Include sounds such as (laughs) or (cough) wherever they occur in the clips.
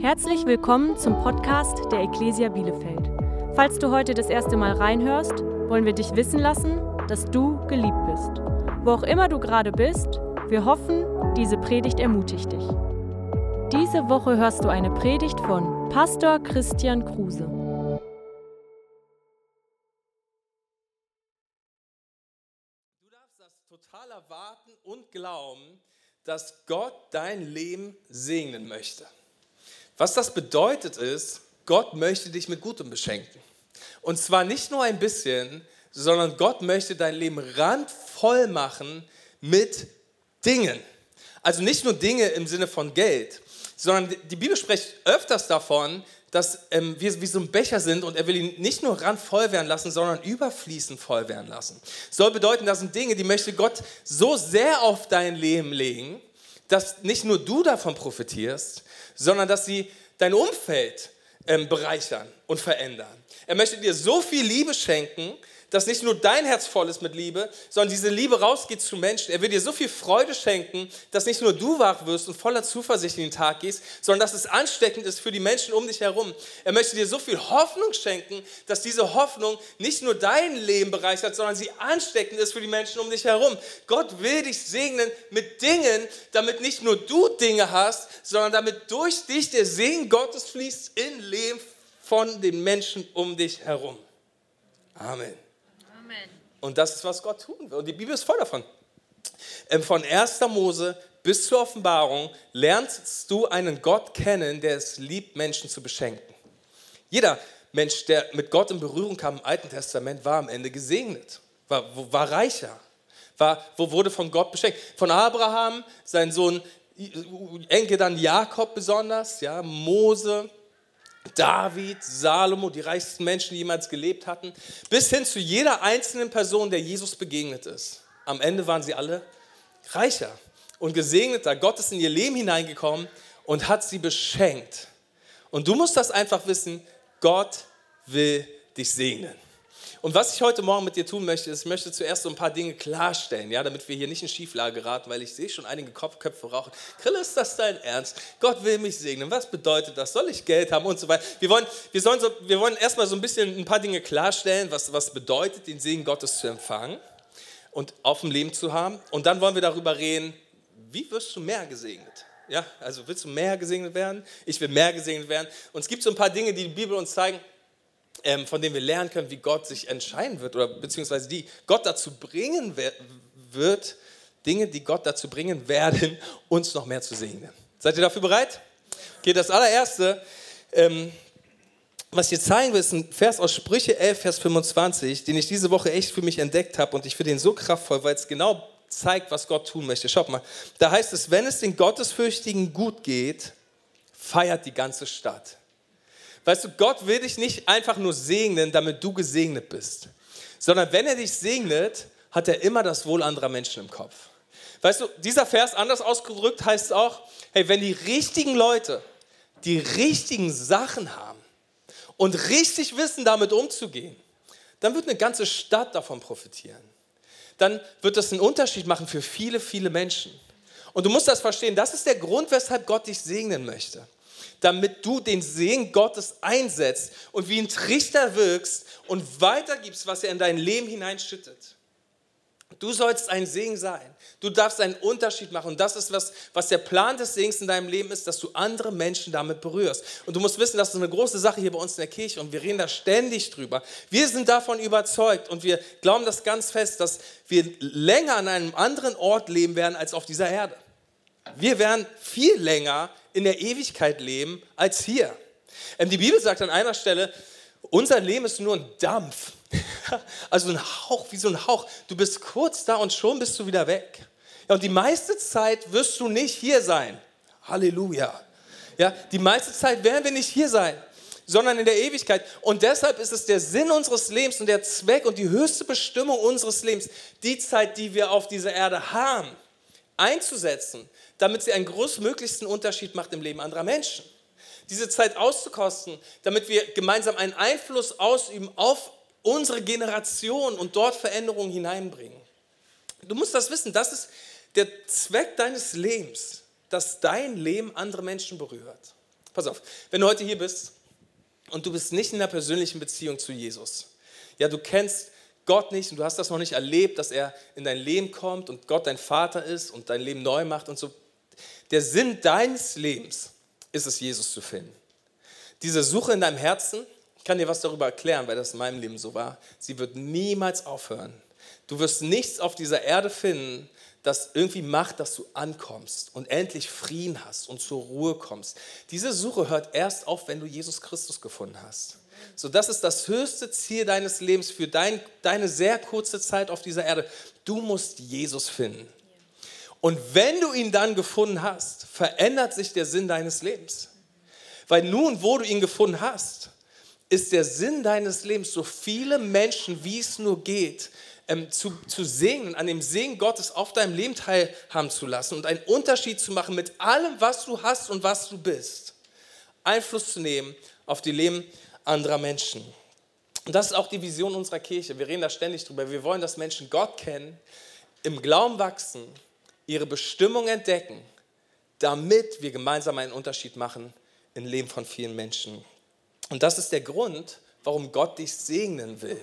Herzlich willkommen zum Podcast der Ecclesia Bielefeld. Falls du heute das erste Mal reinhörst, wollen wir dich wissen lassen, dass du geliebt bist. Wo auch immer du gerade bist, wir hoffen, diese Predigt ermutigt dich. Diese Woche hörst du eine Predigt von Pastor Christian Kruse. Du darfst das total erwarten und glauben, dass Gott dein Leben segnen möchte. Was das bedeutet ist, Gott möchte dich mit Gutem beschenken. Und zwar nicht nur ein bisschen, sondern Gott möchte dein Leben randvoll machen mit Dingen. Also nicht nur Dinge im Sinne von Geld, sondern die Bibel spricht öfters davon, dass ähm, wir wie so ein Becher sind und er will ihn nicht nur randvoll werden lassen, sondern überfließend voll werden lassen. Soll bedeuten, das sind Dinge, die möchte Gott so sehr auf dein Leben legen, dass nicht nur du davon profitierst, sondern dass sie dein Umfeld ähm, bereichern und verändern. Er möchte dir so viel Liebe schenken, dass nicht nur dein Herz voll ist mit Liebe, sondern diese Liebe rausgeht zu Menschen. Er will dir so viel Freude schenken, dass nicht nur du wach wirst und voller Zuversicht in den Tag gehst, sondern dass es ansteckend ist für die Menschen um dich herum. Er möchte dir so viel Hoffnung schenken, dass diese Hoffnung nicht nur dein Leben bereichert, sondern sie ansteckend ist für die Menschen um dich herum. Gott will dich segnen mit Dingen, damit nicht nur du Dinge hast, sondern damit durch dich der Segen Gottes fließt in Leben von den Menschen um dich herum. Amen. Und das ist, was Gott tun will. Und die Bibel ist voll davon. Ähm, von 1. Mose bis zur Offenbarung lernst du einen Gott kennen, der es liebt, Menschen zu beschenken. Jeder Mensch, der mit Gott in Berührung kam im Alten Testament, war am Ende gesegnet, war, war reicher, war, wurde von Gott beschenkt. Von Abraham, sein Sohn Enkel dann Jakob besonders, ja, Mose, David, Salomo, die reichsten Menschen, die jemals gelebt hatten, bis hin zu jeder einzelnen Person, der Jesus begegnet ist. Am Ende waren sie alle reicher und gesegneter. Gott ist in ihr Leben hineingekommen und hat sie beschenkt. Und du musst das einfach wissen, Gott will dich segnen. Und was ich heute Morgen mit dir tun möchte, ist, ich möchte zuerst so ein paar Dinge klarstellen, ja, damit wir hier nicht in Schieflage geraten, weil ich sehe schon einige Kopfköpfe rauchen. Grill, ist das dein Ernst? Gott will mich segnen. Was bedeutet das? Soll ich Geld haben und so weiter? Wir wollen, wir sollen so, wir wollen erstmal so ein bisschen ein paar Dinge klarstellen, was, was bedeutet, den Segen Gottes zu empfangen und auf dem Leben zu haben. Und dann wollen wir darüber reden, wie wirst du mehr gesegnet? Ja, also willst du mehr gesegnet werden? Ich will mehr gesegnet werden. Und es gibt so ein paar Dinge, die die Bibel uns zeigen, von denen wir lernen können, wie Gott sich entscheiden wird oder beziehungsweise die Gott dazu bringen wird, Dinge, die Gott dazu bringen werden, (laughs) uns noch mehr zu segnen. Seid ihr dafür bereit? Okay, das allererste, ähm, was ich dir zeigen will, ist ein Vers aus Sprüche 11, Vers 25, den ich diese Woche echt für mich entdeckt habe und ich finde den so kraftvoll, weil es genau zeigt, was Gott tun möchte. Schaut mal, da heißt es, wenn es den Gottesfürchtigen gut geht, feiert die ganze Stadt. Weißt du, Gott will dich nicht einfach nur segnen, damit du gesegnet bist, sondern wenn er dich segnet, hat er immer das Wohl anderer Menschen im Kopf. Weißt du, dieser Vers anders ausgedrückt heißt auch, hey, wenn die richtigen Leute die richtigen Sachen haben und richtig wissen, damit umzugehen, dann wird eine ganze Stadt davon profitieren. Dann wird das einen Unterschied machen für viele, viele Menschen. Und du musst das verstehen, das ist der Grund, weshalb Gott dich segnen möchte damit du den Segen Gottes einsetzt und wie ein Trichter wirkst und weitergibst, was er in dein Leben hineinschüttet. Du sollst ein Segen sein. Du darfst einen Unterschied machen. Und das ist, was, was der Plan des Segens in deinem Leben ist, dass du andere Menschen damit berührst. Und du musst wissen, das ist eine große Sache hier bei uns in der Kirche und wir reden da ständig drüber. Wir sind davon überzeugt und wir glauben das ganz fest, dass wir länger an einem anderen Ort leben werden als auf dieser Erde. Wir werden viel länger in der Ewigkeit leben als hier. Ähm, die Bibel sagt an einer Stelle, unser Leben ist nur ein Dampf. (laughs) Also ein Hauch, wie so ein Hauch. Du bist kurz da und schon bist du wieder weg. Ja, und die meiste Zeit wirst du nicht hier sein. Halleluja. Ja, die meiste Zeit werden wir nicht hier sein, sondern in der Ewigkeit. Und deshalb ist es der Sinn unseres Lebens und der Zweck und die höchste Bestimmung unseres Lebens, die Zeit, die wir auf dieser Erde haben, einzusetzen, damit sie einen größtmöglichsten Unterschied macht im Leben anderer Menschen. Diese Zeit auszukosten, damit wir gemeinsam einen Einfluss ausüben auf unsere Generation und dort Veränderungen hineinbringen. Du musst das wissen, das ist der Zweck deines Lebens, dass dein Leben andere Menschen berührt. Pass auf, wenn du heute hier bist und du bist nicht in einer persönlichen Beziehung zu Jesus, ja, du kennst Gott nicht und du hast das noch nicht erlebt, dass er in dein Leben kommt und Gott dein Vater ist und dein Leben neu macht und so. Der Sinn deines Lebens ist es, Jesus zu finden. Diese Suche in deinem Herzen, ich kann dir was darüber erklären, weil das in meinem Leben so war, sie wird niemals aufhören. Du wirst nichts auf dieser Erde finden, das irgendwie macht, dass du ankommst und endlich Frieden hast und zur Ruhe kommst. Diese Suche hört erst auf, wenn du Jesus Christus gefunden hast. So, das ist das höchste Ziel deines Lebens für dein, deine sehr kurze Zeit auf dieser Erde. Du musst Jesus finden. Und wenn du ihn dann gefunden hast, verändert sich der Sinn deines Lebens. Weil nun, wo du ihn gefunden hast, ist der Sinn deines Lebens, so viele Menschen, wie es nur geht, ähm, zu, zu segnen, an dem Segen Gottes auf deinem Leben teilhaben zu lassen und einen Unterschied zu machen mit allem, was du hast und was du bist. Einfluss zu nehmen auf die Leben anderer Menschen. Und das ist auch die Vision unserer Kirche. Wir reden da ständig drüber. Wir wollen, dass Menschen Gott kennen, im Glauben wachsen, ihre Bestimmung entdecken, damit wir gemeinsam einen Unterschied machen im Leben von vielen Menschen. Und das ist der Grund, warum Gott dich segnen will.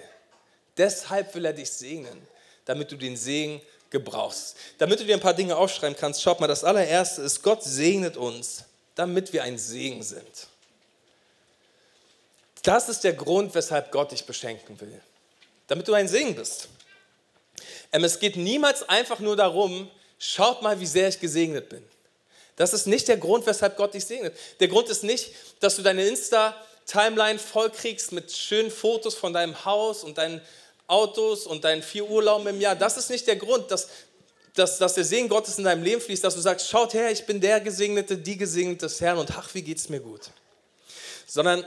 Deshalb will er dich segnen, damit du den Segen gebrauchst. Damit du dir ein paar Dinge aufschreiben kannst, schaut mal, das allererste ist, Gott segnet uns, damit wir ein Segen sind. Das ist der Grund, weshalb Gott dich beschenken will. Damit du ein Segen bist. Ähm, es geht niemals einfach nur darum, schaut mal, wie sehr ich gesegnet bin. Das ist nicht der Grund, weshalb Gott dich segnet. Der Grund ist nicht, dass du deine Insta-Timeline vollkriegst mit schönen Fotos von deinem Haus und deinen Autos und deinen vier Urlauben im Jahr. Das ist nicht der Grund, dass, dass, dass der Segen Gottes in deinem Leben fließt, dass du sagst, schaut her, ich bin der Gesegnete, die Gesegnete des Herrn und ach, wie geht es mir gut. Sondern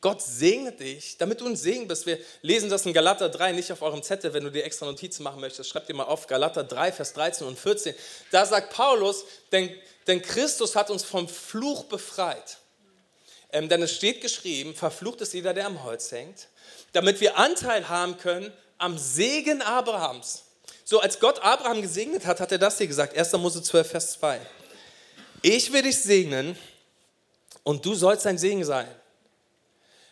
Gott segnet dich, damit du ein Segen bist. Wir lesen das in Galater 3, nicht auf eurem Zettel, wenn du dir extra Notizen machen möchtest. Schreib dir mal auf, Galater 3, Vers 13 und 14. Da sagt Paulus, denn, denn Christus hat uns vom Fluch befreit. Ähm, denn es steht geschrieben, verflucht ist jeder, der am Holz hängt damit wir Anteil haben können am Segen Abrahams. So, als Gott Abraham gesegnet hat, hat er das hier gesagt, 1. Mose 12, Vers 2. Ich will dich segnen und du sollst ein Segen sein.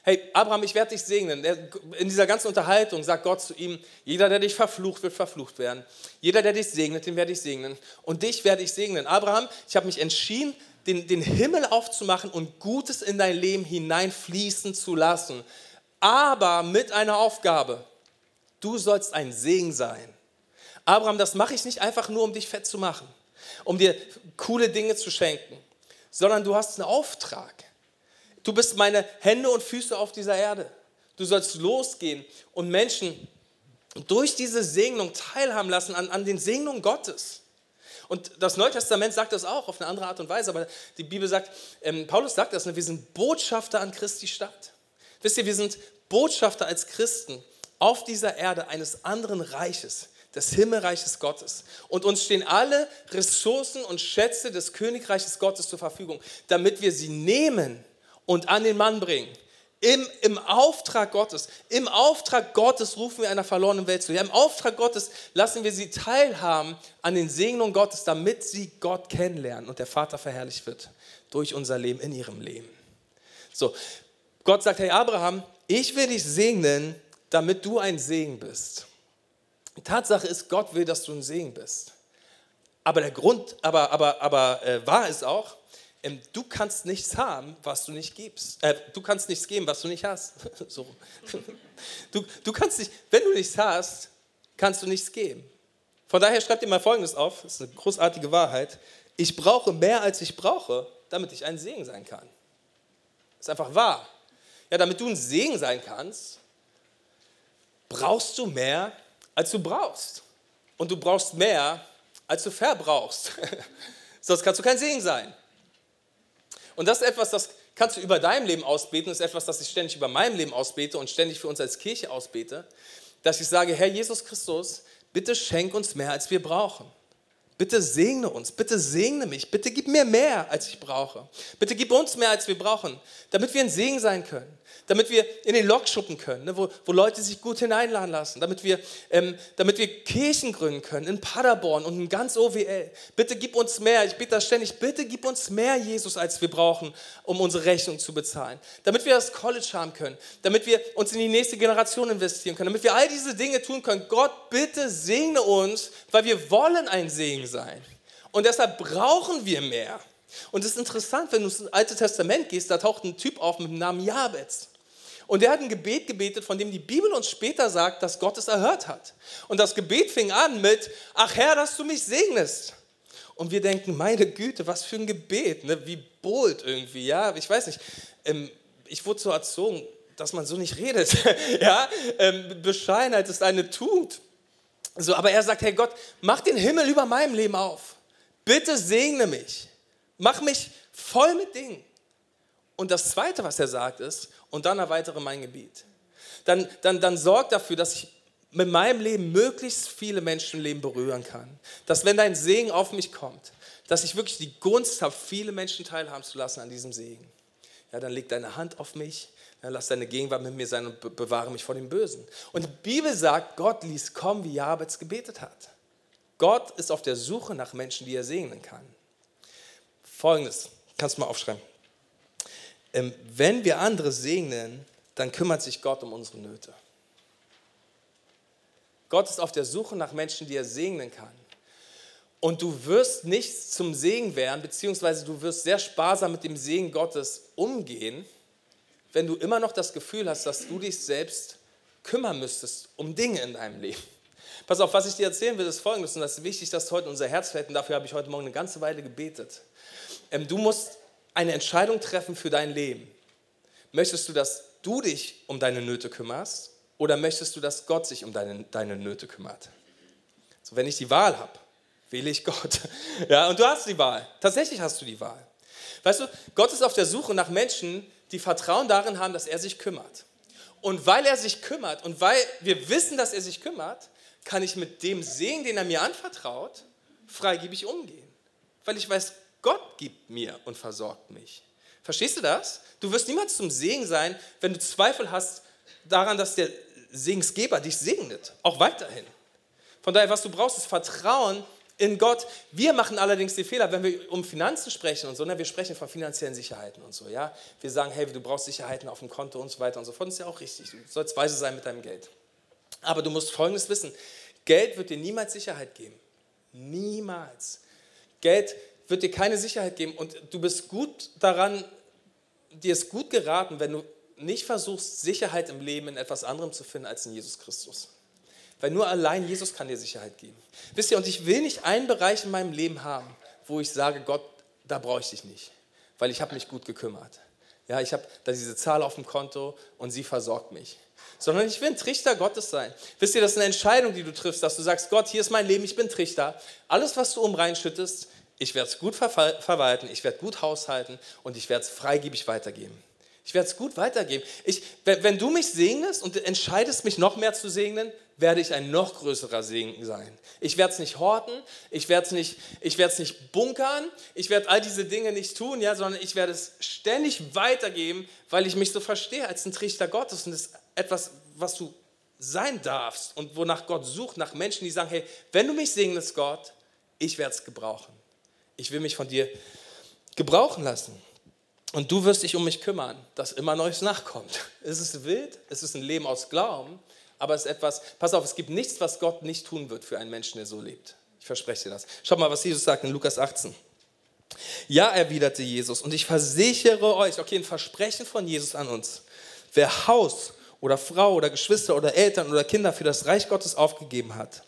Hey, Abraham, ich werde dich segnen. In dieser ganzen Unterhaltung sagt Gott zu ihm, jeder, der dich verflucht, wird verflucht werden. Jeder, der dich segnet, den werde ich segnen. Und dich werde ich segnen. Abraham, ich habe mich entschieden, den, den Himmel aufzumachen und Gutes in dein Leben hineinfließen zu lassen aber mit einer Aufgabe. Du sollst ein Segen sein. Abraham, das mache ich nicht einfach nur, um dich fett zu machen, um dir coole Dinge zu schenken, sondern du hast einen Auftrag. Du bist meine Hände und Füße auf dieser Erde. Du sollst losgehen und Menschen durch diese Segnung teilhaben lassen an, an den Segnungen Gottes. Und das Neue Testament sagt das auch auf eine andere Art und Weise, aber die Bibel sagt, ähm, Paulus sagt das, ne, wir sind Botschafter an Christi Stadt. Wisst ihr, wir sind Botschafter als Christen auf dieser Erde eines anderen Reiches, des Himmelreiches Gottes. Und uns stehen alle Ressourcen und Schätze des Königreiches Gottes zur Verfügung, damit wir sie nehmen und an den Mann bringen. Im, Im Auftrag Gottes, im Auftrag Gottes rufen wir einer verlorenen Welt zu. Ja, Im Auftrag Gottes lassen wir sie teilhaben an den Segnungen Gottes, damit sie Gott kennenlernen und der Vater verherrlicht wird durch unser Leben in ihrem Leben. So, Gott sagt, hey Abraham, ich will dich segnen, damit du ein Segen bist. Tatsache ist, Gott will, dass du ein Segen bist. Aber der Grund, aber, aber, aber äh, wahr ist auch, du kannst nichts haben, was du nicht gibst. Äh, du kannst nichts geben, was du nicht hast. (laughs) so. du, du kannst nicht, wenn du nichts hast, kannst du nichts geben. Von daher schreib dir mal Folgendes auf, das ist eine großartige Wahrheit. Ich brauche mehr, als ich brauche, damit ich ein Segen sein kann. Das ist einfach wahr. Ja, damit du ein Segen sein kannst, brauchst du mehr, als du brauchst. Und du brauchst mehr, als du verbrauchst. (laughs) Sonst kannst du kein Segen sein. Und das ist etwas, das kannst du über deinem Leben ausbeten, das ist etwas, das ich ständig über meinem Leben ausbete und ständig für uns als Kirche ausbete, dass ich sage, Herr Jesus Christus, bitte schenk uns mehr, als wir brauchen. Bitte segne uns, bitte segne mich, bitte gib mir mehr, als ich brauche. Bitte gib uns mehr, als wir brauchen, damit wir ein Segen sein können. Damit wir in den Lokschuppen können, ne, wo, wo Leute sich gut hineinladen lassen, damit wir, ähm, damit wir Kirchen gründen können in Paderborn und in ganz OWL. Bitte gib uns mehr, ich bitte das ständig, bitte gib uns mehr Jesus, als wir brauchen, um unsere Rechnung zu bezahlen. Damit wir das College haben können, damit wir uns in die nächste Generation investieren können, damit wir all diese Dinge tun können. Gott, bitte segne uns, weil wir wollen ein Segen sein. Und deshalb brauchen wir mehr. Und es ist interessant, wenn du ins Alte Testament gehst, da taucht ein Typ auf mit dem Namen Jabez. Und der hat ein Gebet gebetet, von dem die Bibel uns später sagt, dass Gott es erhört hat. Und das Gebet fing an mit, ach Herr, dass du mich segnest. Und wir denken, meine Güte, was für ein Gebet, ne? wie bold irgendwie, ja, ich weiß nicht. Ähm, ich wurde so erzogen, dass man so nicht redet. (laughs) ja, ähm, Bescheidenheit ist eine Tugend. So, aber er sagt, hey Gott, mach den Himmel über meinem Leben auf. Bitte segne mich. Mach mich voll mit Dingen. Und das Zweite, was er sagt, ist, und dann erweitere mein Gebiet. Dann, dann, dann sorg dafür, dass ich mit meinem Leben möglichst viele Menschenleben berühren kann. Dass wenn dein Segen auf mich kommt, dass ich wirklich die Gunst habe, viele Menschen teilhaben zu lassen an diesem Segen. Ja, dann leg deine Hand auf mich, ja, lass deine Gegenwart mit mir sein und bewahre mich vor dem Bösen. Und die Bibel sagt, Gott ließ kommen, wie Jabez gebetet hat. Gott ist auf der Suche nach Menschen, die er segnen kann. Folgendes, kannst du mal aufschreiben. Ähm, wenn wir andere segnen, dann kümmert sich Gott um unsere Nöte. Gott ist auf der Suche nach Menschen, die er segnen kann. Und du wirst nicht zum Segen werden, beziehungsweise du wirst sehr sparsam mit dem Segen Gottes umgehen, wenn du immer noch das Gefühl hast, dass du dich selbst kümmern müsstest um Dinge in deinem Leben. Pass auf, was ich dir erzählen will, ist folgendes, und das ist wichtig, dass heute unser Herz fällt, und dafür habe ich heute Morgen eine ganze Weile gebetet. Ähm, du musst eine Entscheidung treffen für dein Leben. Möchtest du, dass du dich um deine Nöte kümmerst oder möchtest du, dass Gott sich um deine, deine Nöte kümmert? So, wenn ich die Wahl habe, wähle ich Gott. (laughs) Ja, und du hast die Wahl. Tatsächlich hast du die Wahl. Weißt du, Gott ist auf der Suche nach Menschen, die Vertrauen darin haben, dass er sich kümmert. Und weil er sich kümmert und weil wir wissen, dass er sich kümmert, kann ich mit dem Segen, den er mir anvertraut, freigebig umgehen. Weil ich weiß, Gott gibt mir und versorgt mich. Verstehst du das? Du wirst niemals zum Segen sein, wenn du Zweifel hast daran, dass der Segensgeber dich segnet. Auch weiterhin. Von daher, was du brauchst, ist Vertrauen in Gott. Wir machen allerdings den Fehler, wenn wir um Finanzen sprechen und so, ne, wir sprechen von finanziellen Sicherheiten und so, ja. Wir sagen, hey, du brauchst Sicherheiten auf dem Konto und so weiter und so fort. Das ist ja auch richtig. Du sollst weise sein mit deinem Geld. Aber du musst Folgendes wissen. Geld wird dir niemals Sicherheit geben. Niemals. Geld wird dir keine Sicherheit geben und du bist gut daran, dir ist gut geraten, wenn du nicht versuchst, Sicherheit im Leben in etwas anderem zu finden als in Jesus Christus. Weil nur allein Jesus kann dir Sicherheit geben. Wisst ihr, und ich will nicht einen Bereich in meinem Leben haben, wo ich sage, Gott, da brauche ich dich nicht, weil ich habe mich gut gekümmert. Ja, ich habe da diese Zahl auf dem Konto und sie versorgt mich. Sondern ich will ein Trichter Gottes sein. Wisst ihr, das ist eine Entscheidung, die du triffst, dass du sagst, Gott, hier ist mein Leben, ich bin Trichter. Alles, was du umreinschüttest, ich werde es gut verwalten, ich werde gut haushalten und ich werde es freigebig weitergeben. Ich werde es gut weitergeben. Ich, wenn du mich segnest und entscheidest, mich noch mehr zu segnen, werde ich ein noch größerer Segen sein. Ich werde es nicht horten, ich werde es nicht, nicht bunkern, ich werde all diese Dinge nicht tun, ja, sondern ich werde es ständig weitergeben, weil ich mich so verstehe als ein Trichter Gottes und das ist etwas, was du sein darfst und wonach Gott sucht, nach Menschen, die sagen, hey, wenn du mich segnest, Gott, ich werde es gebrauchen. Ich will mich von dir gebrauchen lassen. Und du wirst dich um mich kümmern, dass immer Neues nachkommt. Es ist wild, es ist ein Leben aus Glauben, aber es ist etwas, pass auf, es gibt nichts, was Gott nicht tun wird für einen Menschen, der so lebt. Ich verspreche dir das. Schau mal, was Jesus sagt in Lukas 18. Ja, erwiderte Jesus, und ich versichere euch, okay, ein Versprechen von Jesus an uns. Wer Haus oder Frau oder Geschwister oder Eltern oder Kinder für das Reich Gottes aufgegeben hat,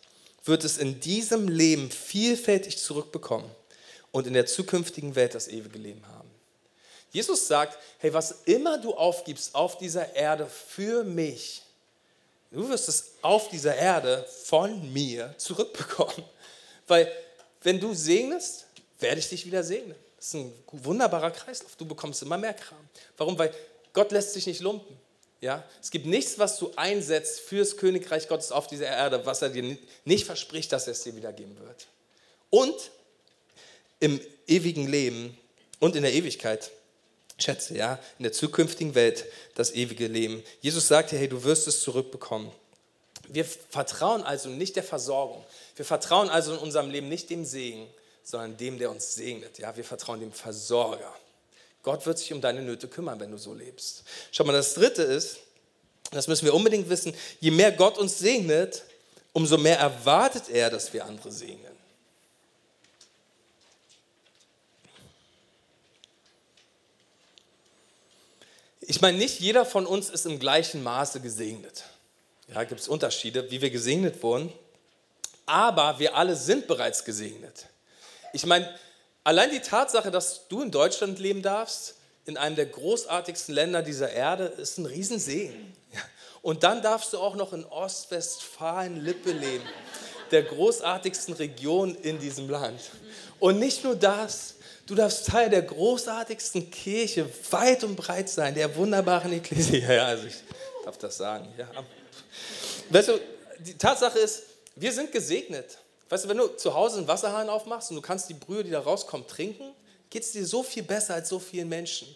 wird es in diesem Leben vielfältig zurückbekommen und in der zukünftigen Welt das ewige Leben haben. Jesus sagt, hey, was immer du aufgibst auf dieser Erde für mich, du wirst es auf dieser Erde von mir zurückbekommen. Weil wenn du segnest, werde ich dich wieder segnen. Das ist ein wunderbarer Kreislauf. Du bekommst immer mehr Kram. Warum? Weil Gott lässt sich nicht lumpen. Ja? Es gibt nichts, was du einsetzt fürs Königreich Gottes auf dieser Erde, was er dir nicht verspricht, dass er es dir wiedergeben wird. Und im ewigen Leben und in der Ewigkeit Schätze, ja, in der zukünftigen Welt das ewige Leben. Jesus sagte, hey, du wirst es zurückbekommen. Wir vertrauen also nicht der Versorgung. Wir vertrauen also in unserem Leben nicht dem Segen, sondern dem, der uns segnet. Ja, wir vertrauen dem Versorger. Gott wird sich um deine Nöte kümmern, wenn du so lebst. Schau mal, das dritte ist, das müssen wir unbedingt wissen, je mehr Gott uns segnet, umso mehr erwartet er, dass wir andere segnen. Ich meine, nicht jeder von uns ist im gleichen Maße gesegnet. Ja, gibt es Unterschiede, wie wir gesegnet wurden. Aber wir alle sind bereits gesegnet. Ich meine, allein die Tatsache, dass du in Deutschland leben darfst, in einem der großartigsten Länder dieser Erde, ist ein Riesensegen. Und dann darfst du auch noch in Ostwestfalen-Lippe leben, der großartigsten Region in diesem Land. Und nicht nur das, Du darfst Teil der großartigsten Kirche weit und breit sein, der wunderbaren Ekklesia. (laughs) Ja, also ich darf das sagen. Ja. Weißt du, die Tatsache ist, wir sind gesegnet. Weißt du, wenn du zu Hause einen Wasserhahn aufmachst und du kannst die Brühe, die da rauskommt, trinken, geht es dir so viel besser als so vielen Menschen.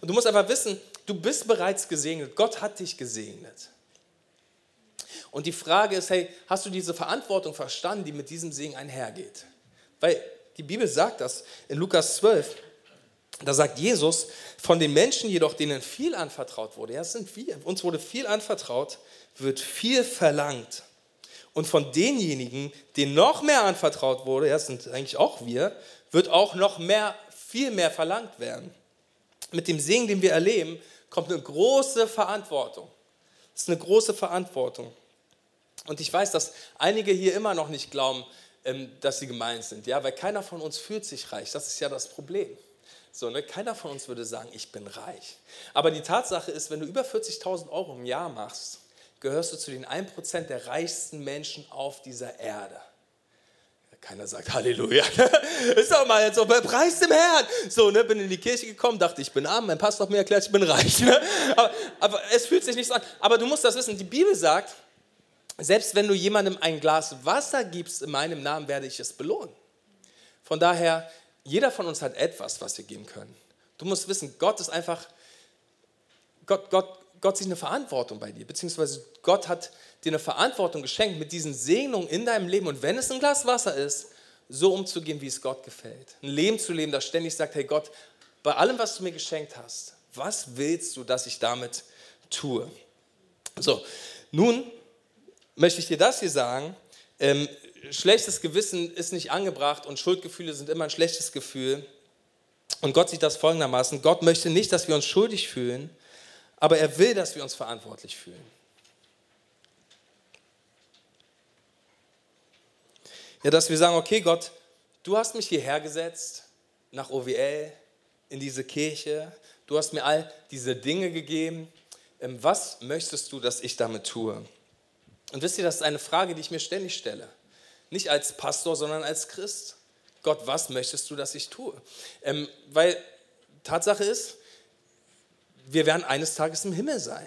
Und du musst einfach wissen, du bist bereits gesegnet. Gott hat dich gesegnet. Und die Frage ist, hey, hast du diese Verantwortung verstanden, die mit diesem Segen einhergeht? Weil die Bibel sagt das in Lukas 12. Da sagt Jesus, von den Menschen jedoch, denen viel anvertraut wurde, ja, das sind wir, uns wurde viel anvertraut, wird viel verlangt. Und von denjenigen, denen noch mehr anvertraut wurde, ja, das sind eigentlich auch wir, wird auch noch mehr, viel mehr verlangt werden. Mit dem Segen, den wir erleben, kommt eine große Verantwortung. Das ist eine große Verantwortung. Und ich weiß, dass einige hier immer noch nicht glauben, dass sie gemeint sind. Ja, weil keiner von uns fühlt sich reich. Das ist ja das Problem. So, ne? Keiner von uns würde sagen, ich bin reich. Aber die Tatsache ist, wenn du über 40.000 Euro im Jahr machst, gehörst du zu den 1% der reichsten Menschen auf dieser Erde. Keiner sagt Halleluja. (laughs) ist doch mal jetzt so, preis dem Herrn. So, ne, bin in die Kirche gekommen, dachte, ich bin arm, mein Pastor hat mir erklärt, ich bin reich. Ne? Aber, aber es fühlt sich nicht so an. Aber du musst das wissen, die Bibel sagt, selbst wenn du jemandem ein Glas Wasser gibst, in meinem Namen werde ich es belohnen. Von daher, jeder von uns hat etwas, was wir geben können. Du musst wissen, Gott ist einfach, Gott, Gott, Gott sieht eine Verantwortung bei dir, beziehungsweise Gott hat dir eine Verantwortung geschenkt, mit diesen Segnungen in deinem Leben und wenn es ein Glas Wasser ist, so umzugehen, wie es Gott gefällt. Ein Leben zu leben, das ständig sagt, hey Gott, bei allem, was du mir geschenkt hast, was willst du, dass ich damit tue? So, nun möchte ich dir das hier sagen. Ähm, schlechtes Gewissen ist nicht angebracht und Schuldgefühle sind immer ein schlechtes Gefühl. Und Gott sieht das folgendermaßen. Gott möchte nicht, dass wir uns schuldig fühlen, aber er will, dass wir uns verantwortlich fühlen. Ja, dass wir sagen, okay Gott, du hast mich hierher gesetzt, nach OWL, in diese Kirche, du hast mir all diese Dinge gegeben. Ähm, was möchtest du, dass ich damit tue? Und wisst ihr, das ist eine Frage, die ich mir ständig stelle. Nicht als Pastor, sondern als Christ. Gott, was möchtest du, dass ich tue? Ähm, weil Tatsache ist, wir werden eines Tages im Himmel sein.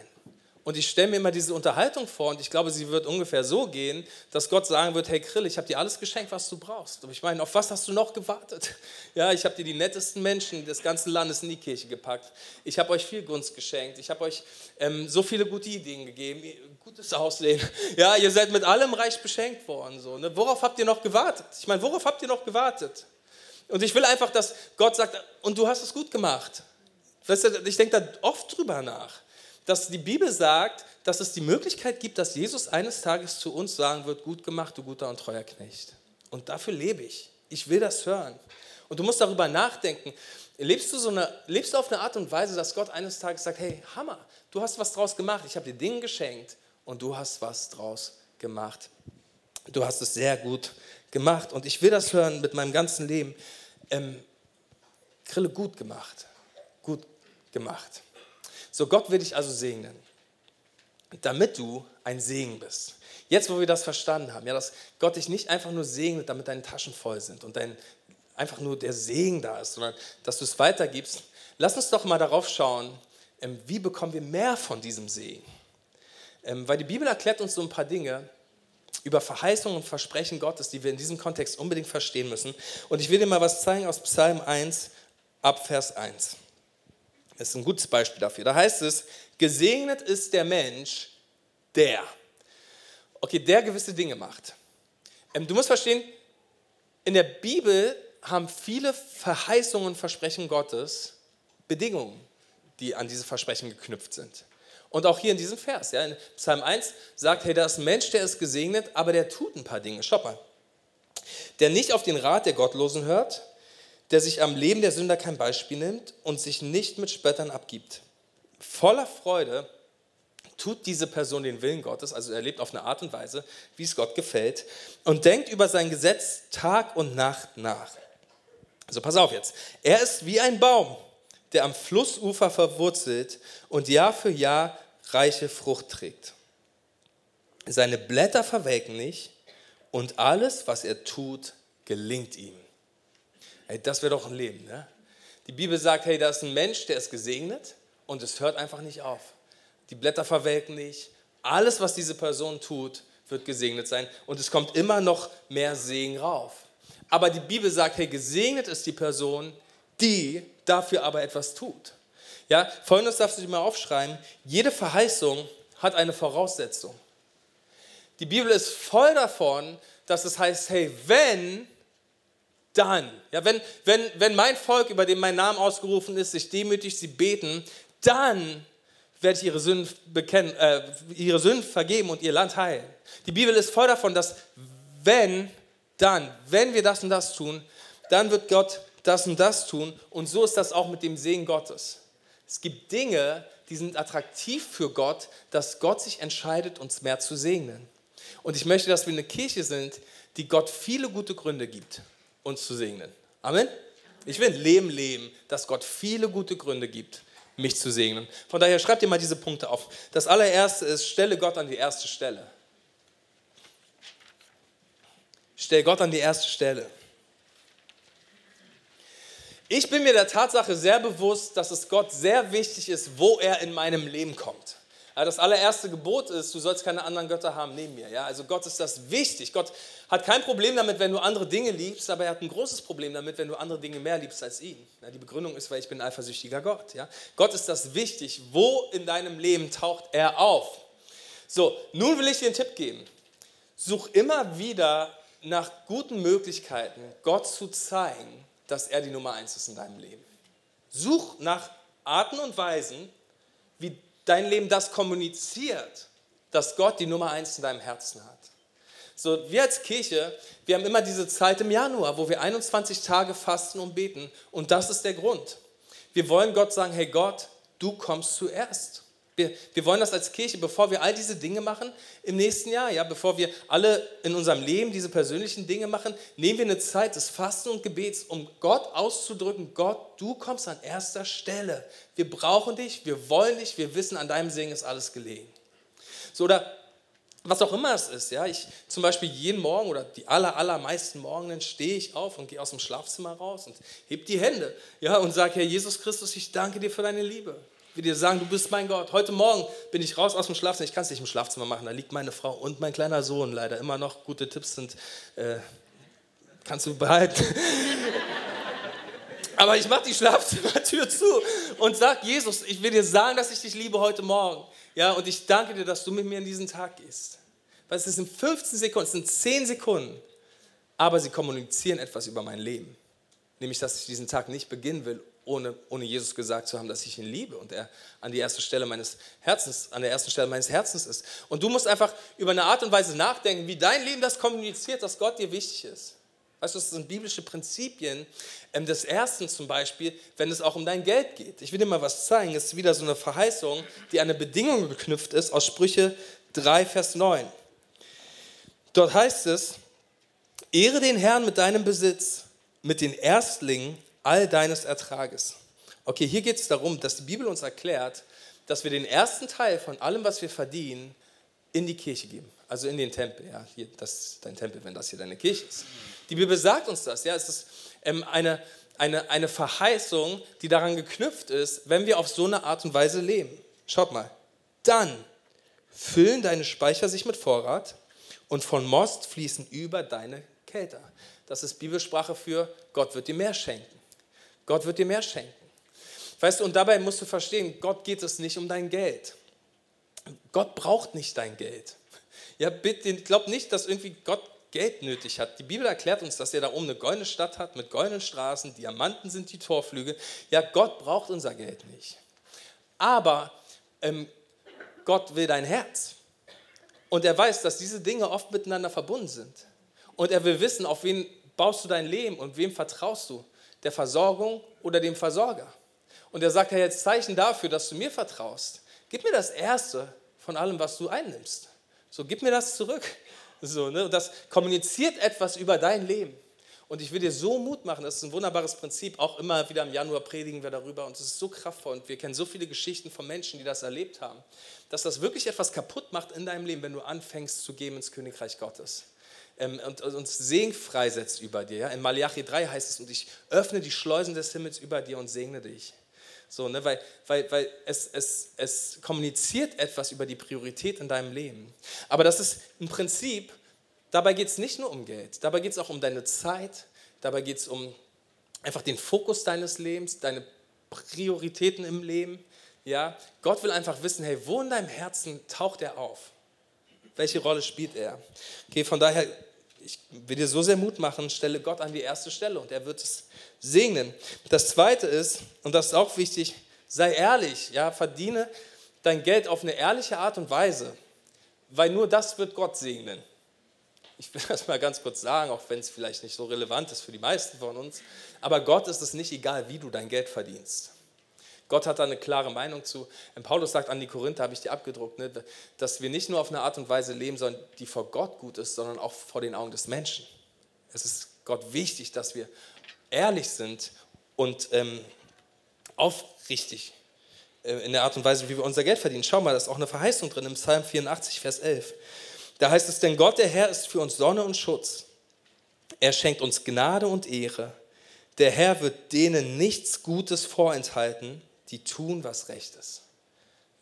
Und ich stelle mir immer diese Unterhaltung vor und ich glaube, sie wird ungefähr so gehen, dass Gott sagen wird, hey Krill, ich habe dir alles geschenkt, was du brauchst. Und ich meine, auf was hast du noch gewartet? (laughs) Ja, ich habe dir die nettesten Menschen des ganzen Landes in die Kirche gepackt. Ich habe euch viel Gunst geschenkt. Ich habe euch ähm, so viele gute Ideen gegeben, gutes Ausleben. (laughs) Ja, ihr seid mit allem reich beschenkt worden. So, ne? Worauf habt ihr noch gewartet? Ich meine, worauf habt ihr noch gewartet? Und ich will einfach, dass Gott sagt, und du hast es gut gemacht. Ich denke da oft drüber nach dass die Bibel sagt, dass es die Möglichkeit gibt, dass Jesus eines Tages zu uns sagen wird, gut gemacht, du guter und treuer Knecht. Und dafür lebe ich. Ich will das hören. Und du musst darüber nachdenken, lebst du, so eine, lebst du auf eine Art und Weise, dass Gott eines Tages sagt, hey, Hammer, du hast was draus gemacht, ich habe dir Dinge geschenkt und du hast was draus gemacht. Du hast es sehr gut gemacht und ich will das hören mit meinem ganzen Leben. Ähm, Grille gut gemacht, gut gemacht. So, Gott will dich also segnen, damit du ein Segen bist. Jetzt, wo wir das verstanden haben, ja, dass Gott dich nicht einfach nur segnet, damit deine Taschen voll sind und dein, einfach nur der Segen da ist, sondern dass du es weitergibst, lass uns doch mal darauf schauen, ähm, wie bekommen wir mehr von diesem Segen. Ähm, weil die Bibel erklärt uns so ein paar Dinge über Verheißungen und Versprechen Gottes, die wir in diesem Kontext unbedingt verstehen müssen. Und ich will dir mal was zeigen aus Psalm 1 ab Vers 1. ist ein gutes Beispiel dafür. Da heißt es, gesegnet ist der Mensch, der. Okay, der gewisse Dinge macht. Ähm, du musst verstehen, in der Bibel haben viele Verheißungen und Versprechen Gottes Bedingungen, die an diese Versprechen geknüpft sind. Und auch hier in diesem Vers, ja, in Psalm 1 sagt, hey, da ist ein Mensch, der ist gesegnet, aber der tut ein paar Dinge. Schau mal. Der nicht auf den Rat der Gottlosen hört, der sich am Leben der Sünder kein Beispiel nimmt und sich nicht mit Spöttern abgibt. Voller Freude tut diese Person den Willen Gottes, also er lebt auf eine Art und Weise, wie es Gott gefällt, und denkt über sein Gesetz Tag und Nacht nach. Also pass auf jetzt. Er ist wie ein Baum, der am Flussufer verwurzelt und Jahr für Jahr reiche Frucht trägt. Seine Blätter verwelken nicht und alles, was er tut, gelingt ihm. Hey, das wäre doch ein Leben, ne? Die Bibel sagt, hey, da ist ein Mensch, der ist gesegnet und es hört einfach nicht auf. Die Blätter verwelken nicht. Alles, was diese Person tut, wird gesegnet sein und es kommt immer noch mehr Segen rauf. Aber die Bibel sagt, hey, gesegnet ist die Person, die dafür aber etwas tut. Ja, folgendes darfst du dir mal aufschreiben: Jede Verheißung hat eine Voraussetzung. Die Bibel ist voll davon, dass es heißt, hey, wenn, dann. Ja, wenn, wenn, wenn mein Volk, über dem mein Name ausgerufen ist, sich demütigt, sie beten, dann werde ich ihre Sünden, bekennen, äh, ihre Sünden vergeben und ihr Land heilen. Die Bibel ist voll davon, dass wenn, dann, wenn wir das und das tun, dann wird Gott das und das tun. Und so ist das auch mit dem Segen Gottes. Es gibt Dinge, die sind attraktiv für Gott, dass Gott sich entscheidet, uns mehr zu segnen. Und ich möchte, dass wir eine Kirche sind, die Gott viele gute Gründe gibt, uns zu segnen. Amen. Ich will ein Leben leben, das Gott viele gute Gründe gibt, mich zu segnen. Von daher schreibt ihr mal diese Punkte auf. Das allererste ist, stelle Gott an die erste Stelle. Stell Gott an die erste Stelle. Ich bin mir der Tatsache sehr bewusst, dass es Gott sehr wichtig ist, wo er in meinem Leben kommt. Das allererste Gebot ist, du sollst keine anderen Götter haben neben mir. Also Gott ist das wichtig. Gott hat kein Problem damit, wenn du andere Dinge liebst, aber er hat ein großes Problem damit, wenn du andere Dinge mehr liebst als ihn. Ja, die Begründung ist, weil ich bin eifersüchtiger Gott. Ja? Gott ist das wichtig. Wo in deinem Leben taucht er auf? So, nun will ich dir einen Tipp geben. Such immer wieder nach guten Möglichkeiten, Gott zu zeigen, dass er die Nummer eins ist in deinem Leben. Such nach Arten und Weisen, wie dein Leben das kommuniziert, dass Gott die Nummer eins in deinem Herzen hat. So, wir als Kirche, wir haben immer diese Zeit im Januar, wo wir 21 Tage fasten und beten. Und das ist der Grund. Wir wollen Gott sagen, hey Gott, du kommst zuerst. Wir, wir wollen das als Kirche, bevor wir all diese Dinge machen im nächsten Jahr, ja, bevor wir alle in unserem Leben diese persönlichen Dinge machen, nehmen wir eine Zeit des Fasten und Gebets, um Gott auszudrücken, Gott, du kommst an erster Stelle. Wir brauchen dich, wir wollen dich, wir wissen, an deinem Segen ist alles gelegen. So, oder was auch immer es ist, ja, ich zum Beispiel jeden Morgen oder die aller, allermeisten Morgen stehe ich auf und gehe aus dem Schlafzimmer raus und heb die Hände, ja, und sage, Herr Jesus Christus, ich danke dir für deine Liebe will dir sagen, du bist mein Gott. Heute Morgen bin ich raus aus dem Schlafzimmer. Ich kann es nicht im Schlafzimmer machen, da liegt meine Frau und mein kleiner Sohn leider immer noch. Gute Tipps sind, äh, kannst du behalten. Aber ich mache die Schlafzimmertür zu und sage, Jesus, ich will dir sagen, dass ich dich liebe heute Morgen. Ja, und ich danke dir, dass du mit mir in diesen Tag gehst. Weil es sind 15 Sekunden, es sind 10 Sekunden, aber sie kommunizieren etwas über mein Leben. Nämlich, dass ich diesen Tag nicht beginnen will, ohne, ohne Jesus gesagt zu haben, dass ich ihn liebe und er an die erste Stelle meines Herzens, an der ersten Stelle meines Herzens ist. Und du musst einfach über eine Art und Weise nachdenken, wie dein Leben das kommuniziert, dass Gott dir wichtig ist. Weißt du, das sind biblische Prinzipien. Ähm, des Ersten zum Beispiel, wenn es auch um dein Geld geht. Ich will dir mal was zeigen. Es ist wieder so eine Verheißung, die an eine Bedingung geknüpft ist aus Sprüche 3, Vers 9. Dort heißt es, Ehre den Herrn mit deinem Besitz, mit den Erstlingen all deines Ertrages. Okay, hier geht es darum, dass die Bibel uns erklärt, dass wir den ersten Teil von allem, was wir verdienen, in die Kirche geben. Also in den Tempel. Ja, hier, das ist dein Tempel, wenn das hier deine Kirche ist. Die Bibel sagt uns das. Ja, es ist ähm, eine, eine, eine Verheißung, die daran geknüpft ist, wenn wir auf so eine Art und Weise leben. Schaut mal. Dann füllen deine Speicher sich mit Vorrat und von Most fließen über deine Kelter. Das ist Bibelsprache für Gott wird dir mehr schenken. Gott wird dir mehr schenken. Weißt du, und dabei musst du verstehen, Gott geht es nicht um dein Geld. Gott braucht nicht dein Geld. Ja, bitte, glaub nicht, dass irgendwie Gott Geld nötig hat. Die Bibel erklärt uns, dass er da oben eine goldene Stadt hat mit goldenen Straßen, Diamanten sind die Torflüge. Ja, Gott braucht unser Geld nicht. Aber ähm, Gott will dein Herz. Und er weiß, dass diese Dinge oft miteinander verbunden sind. Und er will wissen, auf wen baust du dein Leben und wem vertraust du? Der Versorgung oder dem Versorger? Und er sagt ja jetzt Zeichen dafür, dass du mir vertraust. Gib mir das Erste von allem, was du einnimmst. So, gib mir das zurück. So, ne? Das kommuniziert etwas über dein Leben. Und ich will dir so Mut machen, das ist ein wunderbares Prinzip. Auch immer wieder im Januar predigen wir darüber und es ist so kraftvoll. Und wir kennen so viele Geschichten von Menschen, die das erlebt haben, dass das wirklich etwas kaputt macht in deinem Leben, wenn du anfängst zu geben ins Königreich Gottes. Ähm, und uns Segen freisetzt über dir. In Malachi 3 heißt es, und ich öffne die Schleusen des Himmels über dir und segne dich. So, ne, weil weil, weil es, es, es kommuniziert etwas über die Priorität in deinem Leben. Aber das ist im Prinzip, dabei geht es nicht nur um Geld, dabei geht es auch um deine Zeit, dabei geht es um einfach den Fokus deines Lebens, deine Prioritäten im Leben. Ja? Gott will einfach wissen, hey, wo in deinem Herzen taucht er auf? Welche Rolle spielt er? Okay, von daher ich will dir so sehr Mut machen, stelle Gott an die erste Stelle und er wird es segnen. Das zweite ist, und das ist auch wichtig, sei ehrlich, ja, verdiene dein Geld auf eine ehrliche Art und Weise, weil nur das wird Gott segnen. Ich will (laughs) das mal ganz kurz sagen, auch wenn es vielleicht nicht so relevant ist für die meisten von uns, aber Gott ist es nicht egal, wie du dein Geld verdienst. Gott hat da eine klare Meinung zu. Und Paulus sagt an die Korinther, habe ich dir abgedruckt, ne, dass wir nicht nur auf eine Art und Weise leben sollen, die vor Gott gut ist, sondern auch vor den Augen des Menschen. Es ist Gott wichtig, dass wir ehrlich sind und ähm, aufrichtig äh, in der Art und Weise, wie wir unser Geld verdienen. Schau mal, da ist auch eine Verheißung drin im Psalm 84, Vers 11. Da heißt es, denn Gott, der Herr, ist für uns Sonne und Schutz. Er schenkt uns Gnade und Ehre. Der Herr wird denen nichts Gutes vorenthalten, die tun, was recht ist.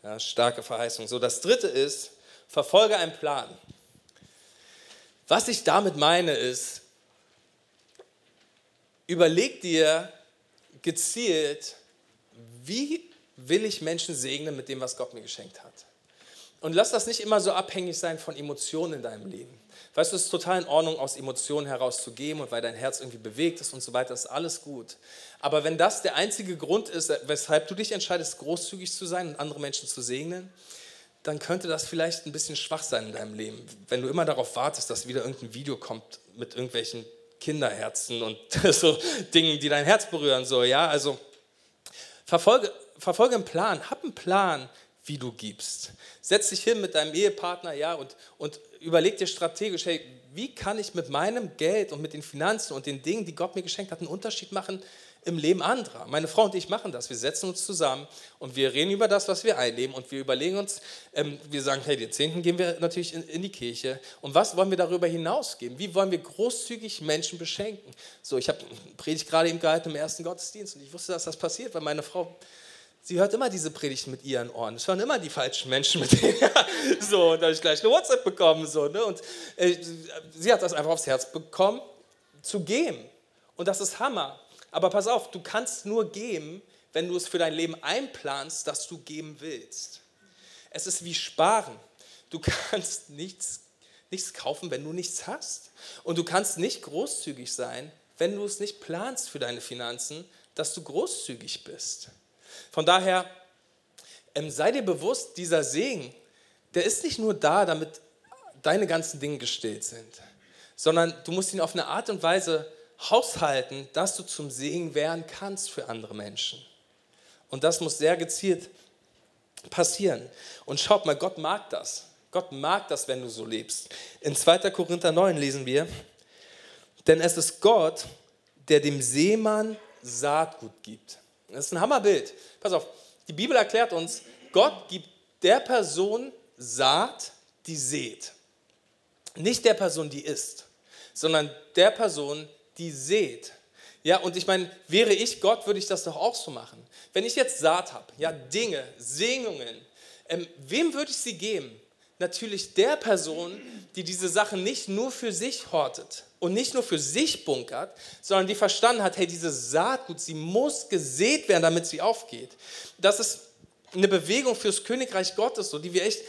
Ja, starke Verheißung. So, das dritte ist, verfolge einen Plan. Was ich damit meine ist, überleg dir gezielt, wie will ich Menschen segnen mit dem, was Gott mir geschenkt hat. Und lass das nicht immer so abhängig sein von Emotionen in deinem Leben. Weißt du, es ist total in Ordnung, aus Emotionen heraus zu geben und weil dein Herz irgendwie bewegt ist und so weiter, ist alles gut. Aber wenn das der einzige Grund ist, weshalb du dich entscheidest, großzügig zu sein und andere Menschen zu segnen, dann könnte das vielleicht ein bisschen schwach sein in deinem Leben. Wenn du immer darauf wartest, dass wieder irgendein Video kommt mit irgendwelchen Kinderherzen und (laughs) so Dingen, die dein Herz berühren, so, ja, also verfolge, verfolge einen Plan, hab einen Plan, wie du gibst. Setz dich hin mit deinem Ehepartner, ja, und, und überleg dir strategisch, hey, wie kann ich mit meinem Geld und mit den Finanzen und den Dingen, die Gott mir geschenkt hat, einen Unterschied machen im Leben anderer? Meine Frau und ich machen das. Wir setzen uns zusammen und wir reden über das, was wir einnehmen und wir überlegen uns, ähm, wir sagen, hey, den Zehnten gehen wir natürlich in, in, die Kirche und was wollen wir darüber hinaus geben? Wie wollen wir großzügig Menschen beschenken? So, ich habe Predigt gerade eben gehalten im ersten Gottesdienst und ich wusste, dass das passiert, weil meine Frau sie hört immer diese Predigten mit ihren Ohren. Es hören immer die falschen Menschen mit denen. (laughs) so, und da habe ich gleich eine WhatsApp bekommen. So, ne? Und äh, sie hat das einfach aufs Herz bekommen, zu geben. Und das ist Hammer. Aber pass auf, du kannst nur geben, wenn du es für dein Leben einplanst, dass du geben willst. Es ist wie Sparen. Du (laughs) kannst nichts, nichts kaufen, wenn du nichts hast. Und du kannst nicht großzügig sein, wenn du es nicht planst für deine Finanzen, dass du großzügig bist. Von daher, ähm, sei dir bewusst, dieser Segen, der ist nicht nur da, damit deine ganzen Dinge gestillt sind, sondern du musst ihn auf eine Art und Weise haushalten, dass du zum Segen werden kannst für andere Menschen. Und das muss sehr gezielt passieren. Und schaut mal, Gott mag das. Gott mag das, wenn du so lebst. In 2. Korinther 9 lesen wir, denn es ist Gott, der dem Seemann Saatgut gibt. Das ist ein Hammerbild. Pass auf, die Bibel erklärt uns, Gott gibt der Person Saat, die sät. Nicht der Person, die isst, sondern der Person, die sät. Ja, und ich meine, wäre ich Gott, würde ich das doch auch so machen. Wenn ich jetzt Saat habe, ja, Dinge, Segnungen, ähm, wem würde ich sie geben? Natürlich der Person, die diese Sachen nicht nur für sich hortet und nicht nur für sich bunkert, sondern die verstanden hat, hey, diese Saatgut, sie muss gesät werden, damit sie aufgeht. Das ist eine Bewegung fürs Königreich Gottes, so, die wir echt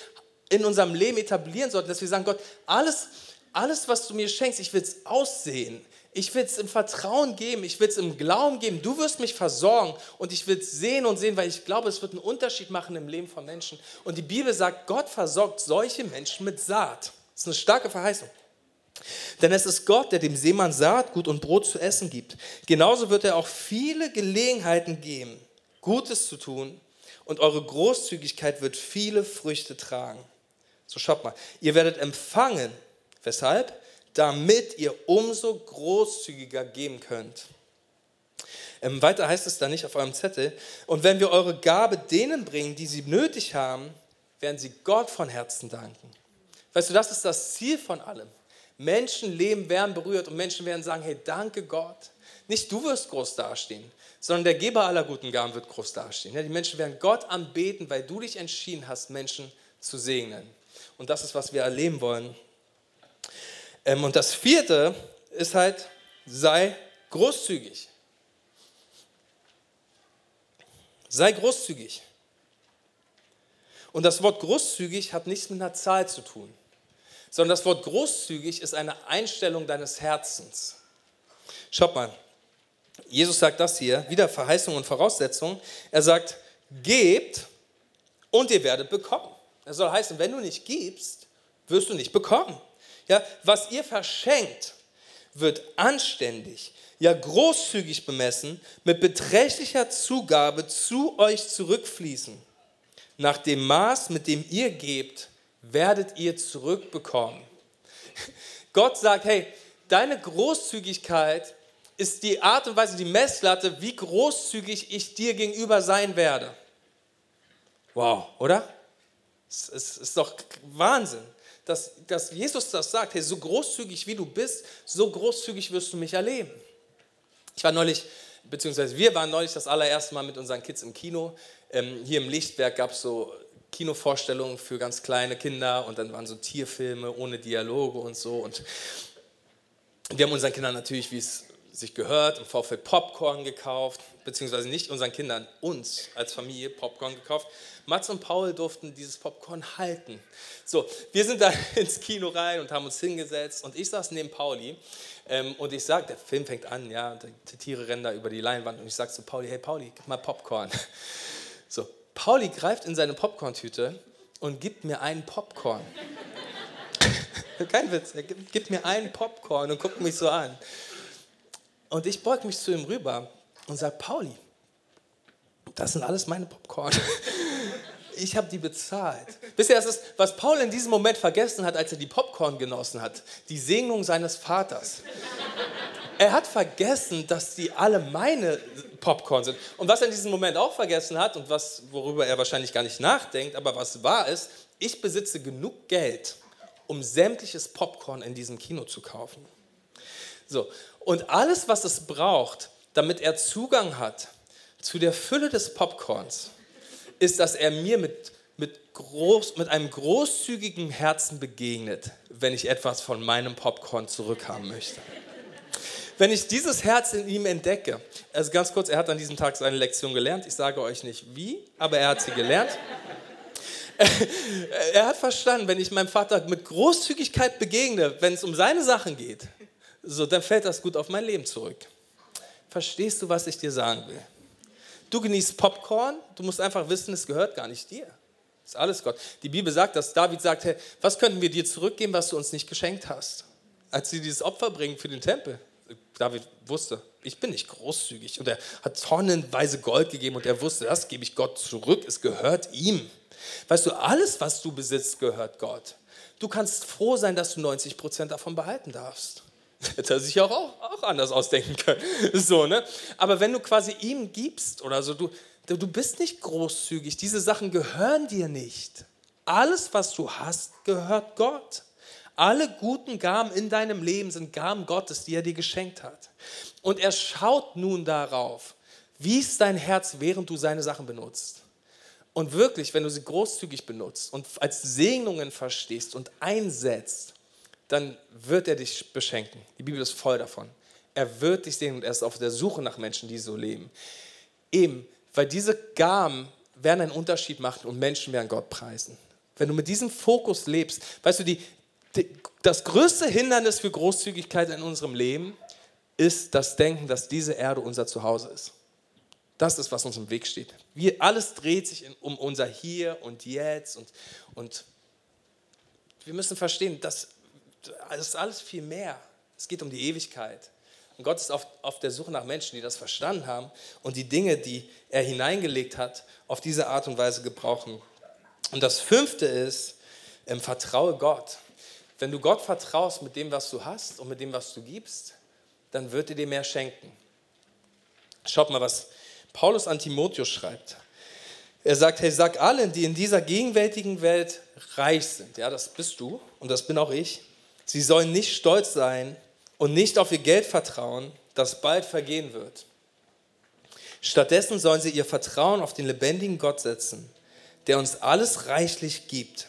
in unserem Leben etablieren sollten, dass wir sagen, Gott, alles, alles, was du mir schenkst, ich will es aussehen. Ich will es im Vertrauen geben, ich will es im Glauben geben. Du wirst mich versorgen und ich will es sehen und sehen, weil ich glaube, es wird einen Unterschied machen im Leben von Menschen. Und die Bibel sagt, Gott versorgt solche Menschen mit Saat. Das ist eine starke Verheißung. Denn es ist Gott, der dem Seemann Saatgut und Brot zu essen gibt. Genauso wird er auch viele Gelegenheiten geben, Gutes zu tun und eure Großzügigkeit wird viele Früchte tragen. So schaut mal, ihr werdet empfangen. Weshalb? Damit ihr umso großzügiger geben könnt. Ähm, weiter heißt es da nicht auf eurem Zettel. Und wenn wir eure Gabe denen bringen, die sie nötig haben, werden sie Gott von Herzen danken. Weißt du, das ist das Ziel von allem. Menschenleben werden berührt und Menschen werden sagen, hey, danke Gott. Nicht du wirst groß dastehen, sondern der Geber aller guten Gaben wird groß dastehen. Ja, die Menschen werden Gott anbeten, weil du dich entschieden hast, Menschen zu segnen. Und das ist, was wir erleben wollen. Ähm, und das vierte ist halt, sei großzügig. Sei großzügig. Und das Wort großzügig hat nichts mit einer Zahl zu tun, sondern das Wort großzügig ist eine Einstellung deines Herzens. Schaut mal, Jesus sagt das hier, wieder Verheißung und Voraussetzung. Er sagt, gebt und ihr werdet bekommen. Das soll heißen, wenn du nicht gibst, wirst du nicht bekommen. Ja, was ihr verschenkt, wird anständig, ja großzügig bemessen, mit beträchtlicher Zugabe zu euch zurückfließen. Nach dem Maß, mit dem ihr gebt, werdet ihr zurückbekommen. Gott sagt, hey, deine Großzügigkeit ist die Art und Weise, die Messlatte, wie großzügig ich dir gegenüber sein werde. Wow, oder? Es ist doch Wahnsinn, dass, dass Jesus das sagt. Hey, so großzügig wie du bist, so großzügig wirst du mich erleben. Ich war neulich, beziehungsweise wir waren neulich das allererste Mal mit unseren Kids im Kino. Ähm, hier im Lichtwerk gab es so Kinovorstellungen für ganz kleine Kinder und dann waren so Tierfilme ohne Dialoge und so. Und wir haben unseren Kindern natürlich, wie es sich gehört, im Vorfeld Popcorn gekauft, beziehungsweise nicht unseren Kindern, uns als Familie Popcorn gekauft. Mats und Paul durften dieses Popcorn halten. So, wir sind da (laughs) ins Kino rein und haben uns hingesetzt und ich saß neben Pauli ähm, und ich sage, der Film fängt an, ja, die Tiere rennen da über die Leinwand und ich sage zu Pauli, hey Pauli, gib mal Popcorn. (laughs) So, Pauli greift in seine Popcorn-Tüte und gibt mir einen Popcorn. (laughs) Kein Witz, er gibt mir einen Popcorn und guckt mich so an. Und ich beug mich zu ihm rüber und sage, Pauli, das sind alles meine Popcorn. (laughs) Ich habe die bezahlt. Wisst ihr, das ist, was Paul in diesem Moment vergessen hat, als er die Popcorn genossen hat? Die Segnung seines Vaters. Er hat vergessen, dass die alle meine Popcorn sind. Und was er in diesem Moment auch vergessen hat und was, worüber er wahrscheinlich gar nicht nachdenkt, aber was wahr ist, ich besitze genug Geld, um sämtliches Popcorn in diesem Kino zu kaufen. So, und alles, was es braucht, damit er Zugang hat zu der Fülle des Popcorns, ist, dass er mir mit, mit, groß, mit einem großzügigen Herzen begegnet, wenn ich etwas von meinem Popcorn zurückhaben möchte. Wenn ich dieses Herz in ihm entdecke, also ganz kurz, er hat an diesem Tag seine Lektion gelernt, ich sage euch nicht wie, aber er hat sie gelernt. (laughs) er hat verstanden, wenn ich meinem Vater mit Großzügigkeit begegne, wenn es um seine Sachen geht, so, dann fällt das gut auf mein Leben zurück. Verstehst du, was ich dir sagen will? Du genießt Popcorn, du musst einfach wissen, es gehört gar nicht dir. Das ist alles Gott. Die Bibel sagt, dass David sagt, hey, was könnten wir dir zurückgeben, was du uns nicht geschenkt hast? Als sie dieses Opfer bringen für den Tempel. David wusste, ich bin nicht großzügig. Und er hat tonnenweise Gold gegeben und er wusste, das gebe ich Gott zurück, es gehört ihm. Weißt du, alles, was du besitzt, gehört Gott. Du kannst froh sein, dass du 90 Prozent davon behalten darfst. Hätte er sich auch, auch, anders ausdenken können. (laughs) So, ne? Aber wenn du quasi ihm gibst oder so, du, du bist nicht großzügig, diese Sachen gehören dir nicht. Alles, was du hast, gehört Gott. Alle guten Gaben in deinem Leben sind Gaben Gottes, die er dir geschenkt hat. Und er schaut nun darauf, wie ist dein Herz, während du seine Sachen benutzt. Und wirklich, wenn du sie großzügig benutzt und als Segnungen verstehst und einsetzt, dann wird er dich beschenken. Die Bibel ist voll davon. Er wird dich segnen und er ist auf der Suche nach Menschen, die so leben. Eben, weil diese Gaben werden einen Unterschied machen und Menschen werden Gott preisen. Wenn du mit diesem Fokus lebst, weißt du, die, die, das größte Hindernis für Großzügigkeit in unserem Leben ist das Denken, dass diese Erde unser Zuhause ist. Das ist, was uns im Weg steht. Wir, alles dreht sich in, um unser Hier und Jetzt und, und wir müssen verstehen, dass das ist alles viel mehr. Es geht um die Ewigkeit. Und Gott ist auf, auf der Suche nach Menschen, die das verstanden haben und die Dinge, die er hineingelegt hat, auf diese Art und Weise gebrauchen. Und das fünfte ist, ähm, vertraue Gott. Wenn du Gott vertraust mit dem, was du hast und mit dem, was du gibst, dann wird er dir mehr schenken. Schaut mal, was Paulus an Timotheus schreibt. Er sagt, hey, sag allen, die in dieser gegenwärtigen Welt reich sind, ja, das bist du und das bin auch ich, sie sollen nicht stolz sein und nicht auf ihr Geld vertrauen, das bald vergehen wird. Stattdessen sollen sie ihr Vertrauen auf den lebendigen Gott setzen, der uns alles reichlich gibt,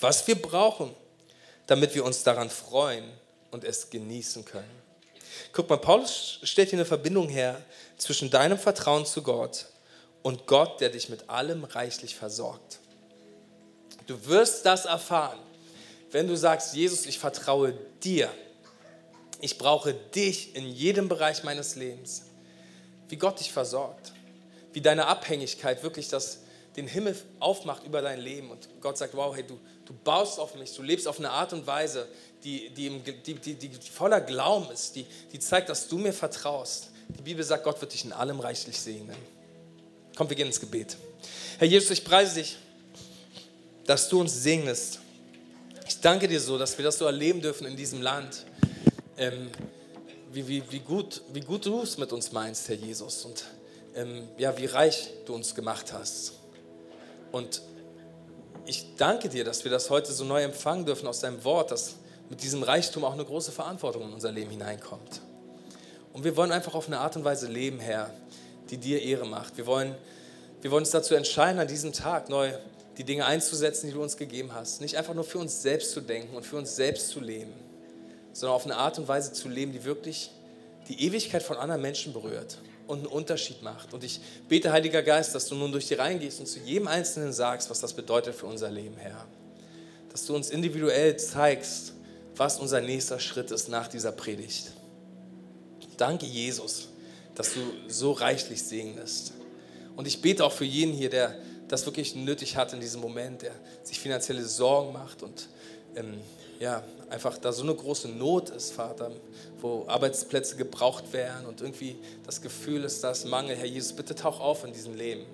was wir brauchen, damit wir uns daran freuen und es genießen können. Guck mal, Paulus stellt hier eine Verbindung her zwischen deinem Vertrauen zu Gott und Gott, der dich mit allem reichlich versorgt. Du wirst das erfahren, wenn du sagst, Jesus, ich vertraue dir ich brauche dich in jedem Bereich meines Lebens. Wie Gott dich versorgt. Wie deine Abhängigkeit wirklich das, den Himmel aufmacht über dein Leben. Und Gott sagt, wow, hey, du, du baust auf mich, du lebst auf eine Art und Weise, die, die, die, die, die voller Glauben ist, die, die zeigt, dass du mir vertraust. Die Bibel sagt, Gott wird dich in allem reichlich segnen. Komm, wir gehen ins Gebet. Herr Jesus, ich preise dich, dass du uns segnest. Ich danke dir so, dass wir das so erleben dürfen in diesem Land ähm, wie, wie, wie, gut, wie gut du es mit uns meinst, Herr Jesus, und ähm, ja, wie reich du uns gemacht hast. Und ich danke dir, dass wir das heute so neu empfangen dürfen aus deinem Wort, dass mit diesem Reichtum auch eine große Verantwortung in unser Leben hineinkommt. Und wir wollen einfach auf eine Art und Weise leben, Herr, die dir Ehre macht. Wir wollen, wir wollen uns dazu entscheiden, an diesem Tag neu die Dinge einzusetzen, die du uns gegeben hast. Nicht einfach nur für uns selbst zu denken und für uns selbst zu leben, sondern auf eine Art und Weise zu leben, die wirklich die Ewigkeit von anderen Menschen berührt und einen Unterschied macht. Und ich bete, Heiliger Geist, dass du nun durch die Reihen gehst und zu jedem Einzelnen sagst, was das bedeutet für unser Leben, Herr. Dass du uns individuell zeigst, was unser nächster Schritt ist nach dieser Predigt. Danke, Jesus, dass du so reichlich segnest. Und ich bete auch für jeden hier, der das wirklich nötig hat in diesem Moment, der sich finanzielle Sorgen macht und ähm, ja, einfach da so eine große Not ist, Vater, wo Arbeitsplätze gebraucht werden und irgendwie das Gefühl ist, dass Mangel. Herr Jesus, bitte tauch auf in diesem Leben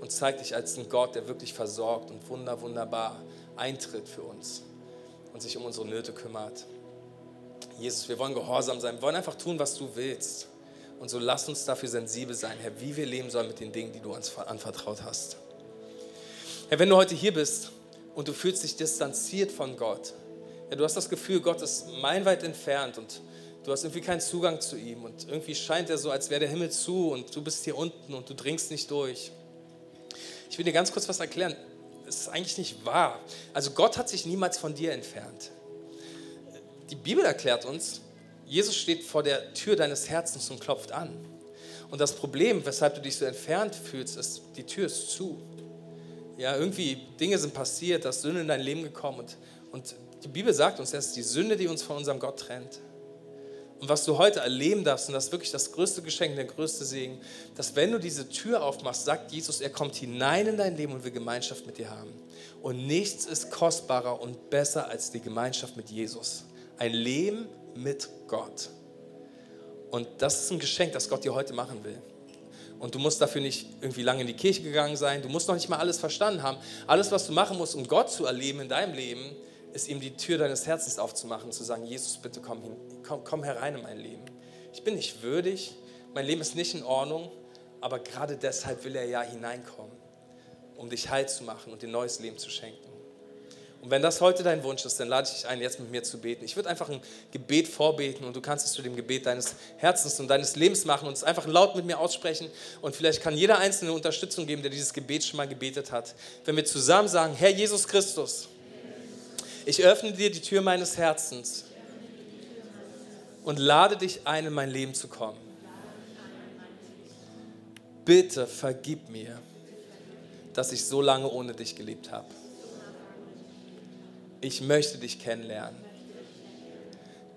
und zeig dich als ein Gott, der wirklich versorgt und wunder, wunderbar eintritt für uns und sich um unsere Nöte kümmert. Jesus, wir wollen gehorsam sein, wir wollen einfach tun, was du willst. Und so lass uns dafür sensibel sein, Herr, wie wir leben sollen mit den Dingen, die du uns anvertraut hast. Herr, wenn du heute hier bist und du fühlst dich distanziert von Gott, ja, du hast das Gefühl, Gott ist meilenweit entfernt und du hast irgendwie keinen Zugang zu ihm und irgendwie scheint er so, als wäre der Himmel zu und du bist hier unten und du dringst nicht durch. Ich will dir ganz kurz was erklären. Es ist eigentlich nicht wahr. Also Gott hat sich niemals von dir entfernt. Die Bibel erklärt uns, Jesus steht vor der Tür deines Herzens und klopft an. Und das Problem, weshalb du dich so entfernt fühlst, ist, die Tür ist zu. Ja, irgendwie Dinge sind passiert, da ist Sünde in dein Leben gekommen und, und die Bibel sagt uns, es ist die Sünde, die uns von unserem Gott trennt. Und was du heute erleben darfst, und das ist wirklich das größte Geschenk, der größte Segen, dass wenn du diese Tür aufmachst, sagt Jesus, er kommt hinein in dein Leben und will Gemeinschaft mit dir haben. Und nichts ist kostbarer und besser als die Gemeinschaft mit Jesus. Ein Leben mit Gott. Und das ist ein Geschenk, das Gott dir heute machen will. Und du musst dafür nicht irgendwie lange in die Kirche gegangen sein. Du musst noch nicht mal alles verstanden haben. Alles, was du machen musst, um Gott zu erleben in deinem Leben, ist ihm die Tür deines Herzens aufzumachen, zu sagen, Jesus, bitte komm, hin, komm, komm herein in mein Leben. Ich bin nicht würdig, mein Leben ist nicht in Ordnung, aber gerade deshalb will er ja hineinkommen, um dich heil zu machen und dir neues Leben zu schenken. Und wenn das heute dein Wunsch ist, dann lade ich dich ein, jetzt mit mir zu beten. Ich würde einfach ein Gebet vorbeten und du kannst es zu dem Gebet deines Herzens und deines Lebens machen und es einfach laut mit mir aussprechen. Und vielleicht kann jeder Einzelne Unterstützung geben, der dieses Gebet schon mal gebetet hat. Wenn wir zusammen sagen, Herr Jesus Christus, ich öffne dir die Tür meines Herzens und lade dich ein, in mein Leben zu kommen. Bitte vergib mir, dass ich so lange ohne dich gelebt habe ich möchte dich kennenlernen.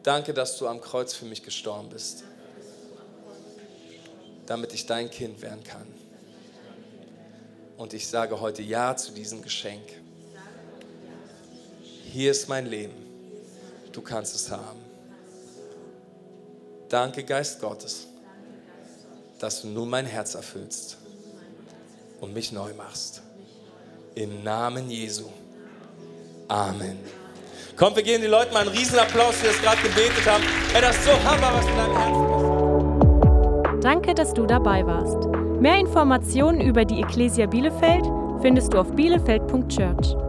Danke, dass du am Kreuz für mich gestorben bist, damit ich dein Kind werden kann. Und ich sage heute Ja zu diesem Geschenk. Hier ist mein Leben. Du kannst es haben. Danke, Geist Gottes, dass du nun mein Herz erfüllst und mich neu machst. Im Namen Jesu. Amen. Komm, wir geben den Leuten mal einen Riesenapplaus, die das gerade gebetet haben. Ey, das ist so Hammer, was in deinem Herzen ist. Danke, dass du dabei warst. Mehr Informationen über die Ecclesia Bielefeld findest du auf bielefeld.church.